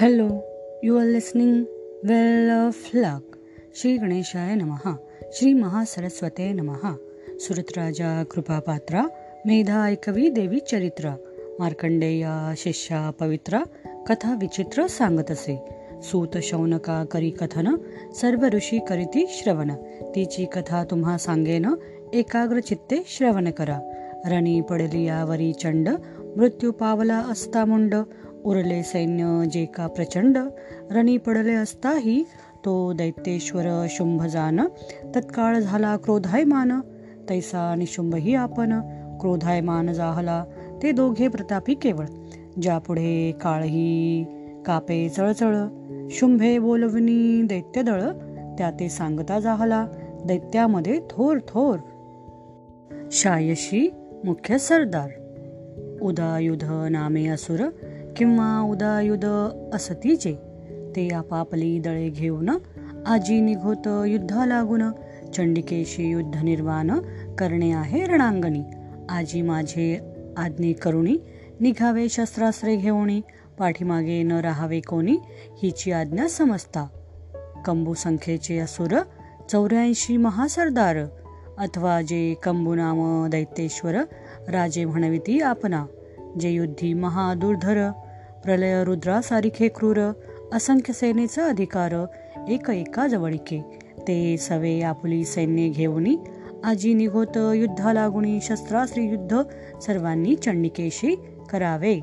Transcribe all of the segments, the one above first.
Hello you are listening well of luck Shri गणेशाय नमहा श्री महासरस्वते नमहा सुरतराजा कृपापात्रा मेधा ऐकवी देवी चरित्र मार्कंडेया शिष्या पवित्रा कथा विचित्र सांगत असे सूत शौनका करी कथन सर्व ऋषी करीती श्रवण तिची कथा तुम्हा सांगेन एकाग्र चित्ते श्रवण करा रणी पडली यावरी चंड मृत्यू पावला असता मुंड उरले सैन्य जे का प्रचंड रणी पडले असताही तो दैत्येश्वर शुंभजान तत्काळ झाला क्रोधायमान. तैसा निशुंभही आपण क्रोधायमान जाहला. ते दोघे प्रतापी केवळ. ज्यापुढे काळही कापे चळचळ. शुंभे बोलवणी दैत्यदळ त्या ते सांगता जाहला. दैत्यामध्ये थोर थोर. शायशी मुख्य सरदार. उदायुध नामे असुर किंवा उदायुध असतीचे ते आपापली दळे घेऊन आजी निघोत युद्धा लागून चंडिकेशी युद्ध निर्माण करणे आहे रणांगणी. आजी माझे आज्ञे करुणी निघावे शस्त्रास्त्रे घेऊणी पाठीमागे न राहावे कोणी हिची आज्ञा समजता. कंबू संख्येचे असुर चौऱ्याऐंशी महासरदार. अथवा जे कंबू नाम दैत्येश्वर राजे म्हणविती आपणा. जे युद्धी महादुर्धर प्रलय रुद्रासारिखे क्रूर असंख्य सेनेचा अधिकार एक एका जवळिके. ते सवे आपुली सैन्य घेऊनी आजी निघोत युद्धा लागुणी शस्त्रास्त्री युद्ध सर्वांनी चंडिकेशी करावे.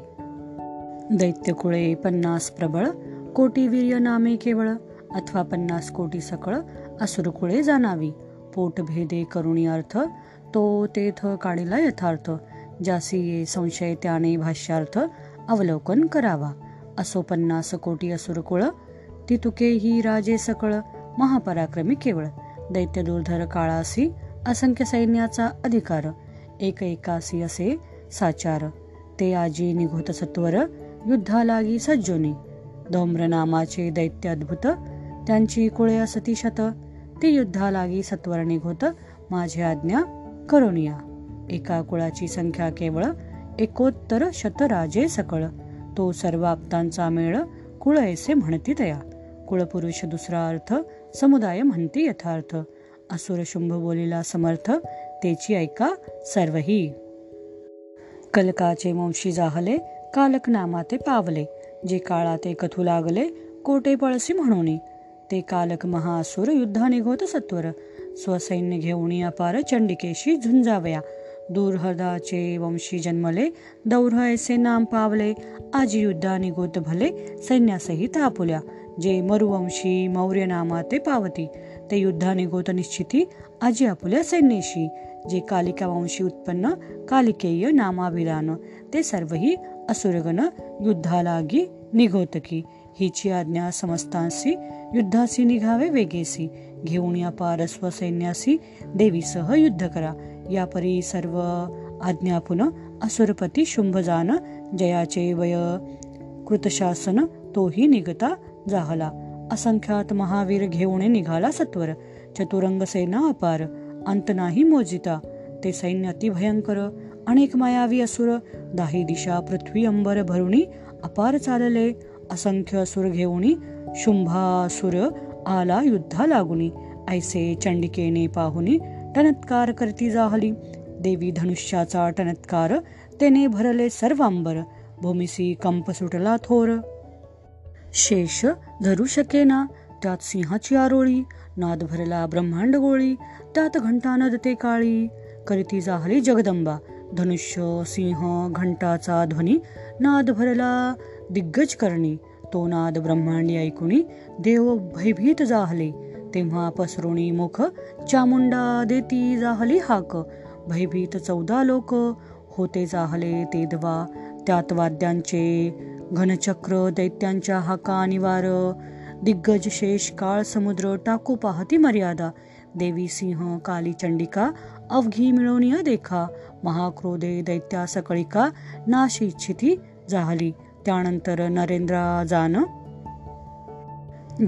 दैत्यकुळे पन्नास प्रबळ कोटी वीर्य नामे केवळ अथवा पन्नास कोटी सकळ असुरकुळे जाणावी. पोटभेदे करुणी अर्थ तो तेथ काढीला यथार्थ. जासी संशय त्याने भाष्यार्थ अवलोकन करावा. असो पन्नास कोटी असुरकुळ ती तुके ही राजे सकळ महापराक्रमी केवळ. दैत्य दुर्धर काळासी असंख्य सैन्याचा अधिकार. एक एकासी असे साचार. ते आजी निघोत सत्वर युद्धा लागी सज्जोनी. धौम्र नामाचे दैत्य अद्भुत त्यांची कुळे असती शत. ते युद्धा लागी सत्वर निघोत माझी आज्ञा करुनिया. एका कुळाची संख्या केवळ एकोत्तर शतराजे सकळ. तो सर्व आपतांचा मेळ कुळ ऐसे म्हणती तया कुळपुरुष दुसरा अर्थ समुदाय म्हणती यथार्थ. असुर शुंभ बोलीला समर्थ तेची ऐका सर्वही. कलकाचे वंशी जाहले कालक नामाते पावले. जे काळा ते कथू लागले कोटे पळसी म्हणून. ते कालक महासुर युद्धा निघोत सत्वर. स्वसैन्य घेऊन अपार चंडिकेशी झुंजावया. दूरहदाचे वंशी जन्मले दौर्ह ऐसे नाम पावले आजी युद्धाने गोत भले सैन्यासहित आपुल्या. जे मरुवंशी मौर्य नामा ते पावती ते युद्धाने गोत निश्चिती आजी आपुल्या सैन्येशी. जे कालिका वंशी उत्पन्न कालिकेय नामाभिधान ते सर्वही असुरगण युद्धालागी निघोतकी हिची आज्ञा समस्तांसी युद्धासी निघावे वेगेसी. घेऊन या पारस्व सैन्यासी देवीसह युद्ध करा. यापरी सर्व आज्ञापुन असुरपती शुंभजान जयाचे वय। कृतशासन तोही निघता जाहला। असंख्यात महावीर घेऊन निघाला सत्वर। चतुरंग सेना अपार। अंत नाही मोजिता। ते सैन्य अति भयंकर। अनेक मायावी असुर। दाही दिशा पृथ्वी अंबर भरुणी अपार चालले। असंख्य असुर घेऊनी शुंभासुर आला युद्धा लागुनी ऐसे चंडिकेने पाहुनी टनत्कार करती जाहली. देवी धनुष्याचा टणत्कार तेने भरले सर्वांबर. भूमिसी कंप सुटला थोर. शेष धरू शकेना त्यात सिंहाची आरोळी. नाद भरला ब्रह्मांड गोळी त्यात घंटा नदते काळी. करीती जाहली जगदंबा धनुष्य सिंह घंटाचा ध्वनी. नाद भरला दिग्गज करणी तो नाद ब्रह्मांडी ऐकुणी देव भयभीत जाहले. तेव्हा पसरुणी मुख चामुंडा देती जाहली हाक. भयभीत चौदा लोक होते जाहले तेदवा त्यात वाद्यांचे घनचक्र दैत्यांच्या हाका निवार. दिग्गज शेष काळ समुद्र टाकू पाहती मर्यादा. देवी सिंह काली चंडिका अवघी मिळवणीय देखा. महाक्रोधे दैत्या सकळिका नाश इच्छिती जाहली. त्यानंतर नरेंद्र जान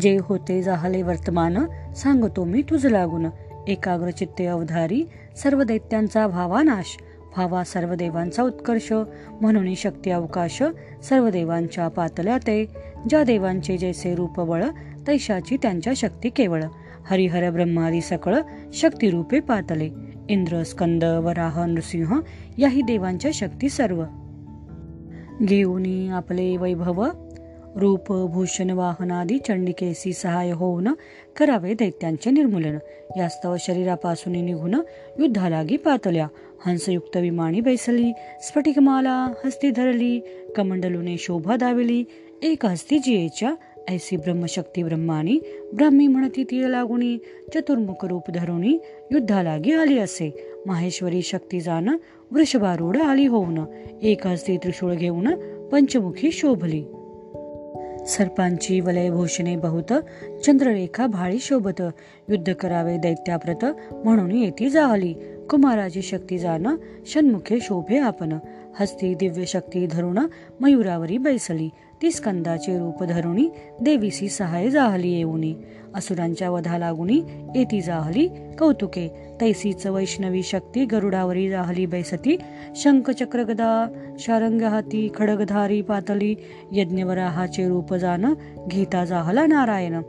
जे होते जाहले वर्तमान सांगतो मी तुझ लागून. एकाग्र चित्ते अवधारी सर्व दैत्यांचा भावानाश. भावा सर्व देवांचा उत्कर्ष म्हणून शक्ती अवकाश सर्व देवांच्या पातल्या ते. ज्या देवांचे जैसे रूप बळ तैशाची त्यांच्या शक्ती केवळ. हरिहर ब्रह्मादी सकळ शक्तिरूपे पातले. इंद्र स्कंद वराह नृसिंह याही देवांच्या शक्ती सर्व. घेऊनी आपले वैभव रूप भूषण वाहनादी चंडिकेसी सहाय्य होऊन करावे दैत्यांचे निर्मूलन. यास्तव शरीरापासून निघून युद्धालागी पातल्या हंसयुक्त विमानी बैसली स्फटिकमाला हस्ती धरली कमंडलूने शोभा दाविली एक हस्ती जियेच्या ऐसी ब्रह्मशक्ती ब्रह्मानी ब्राह्मी म्हणती ती लागुनी चतुर्मुख रूप धरुणी युद्धालागी आली असे. माहेश्वरी शक्ती जाण वृषभारूढ आली होऊन एक हस्ती त्रिशूळ घेऊन पंचमुखी शोभली. सर्पांची वलयभूषणे बहुत चंद्ररेखा भाळी शोभत. युद्ध करावे दैत्याप्रत म्हणून येती जाहली कुमाराची शक्ती जाण षण्मुखे शोभे आपण. हस्ती दिव्य शक्ती धरुण मयुरावरी बैसली. ती स्कंदाचे रूप धरुणी देवीसी सहाय जाहली येऊनी. असुरांच्या वधा लागुनी येती जाहली कौतुके. तैसीच वैष्णवी शक्ती गरुडावरी जाहली बैसती. शंखचक्रगदा शारंगहाती गदा शारंग हाती खडगधारी पातली. यज्ञवराहाचे रूप जाण घेता जाहला नारायण.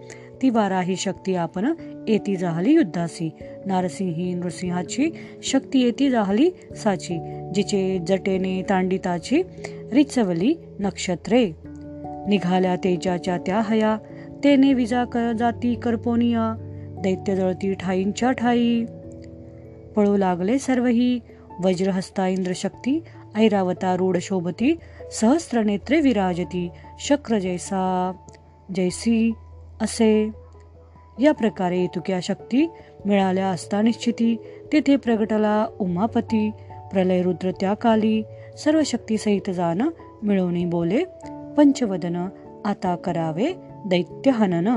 ती वाराही शक्ती आपण येती जाहली युद्धासी. नारसिंही नृसिंहाची शक्ती येती जाहली साची. जिचे जटेने तांडिताची रिचवली नक्षत्रे. निघाल्या तेजाच्या त्या हया. तेने विजा कर जाती करपोनिया. दैत्य जळती ठाईंच्या ठाई. पळू लागले सर्वही. वज्रहस्ता इंद्रशक्ती ऐरावता रूढ शोभती. सहस्त्र नेत्रे विराजती. शक्र जैसा जैसी असे. या प्रकारे तुक्या शक्ती मिळाल्या असता निश्चिती. तिथे प्रगटला उमापती. प्रलय रुद्र त्या काली सर्व शक्ती सहित जाण मिळवणी बोले. पंचवदन आता करावे दैत्य हनन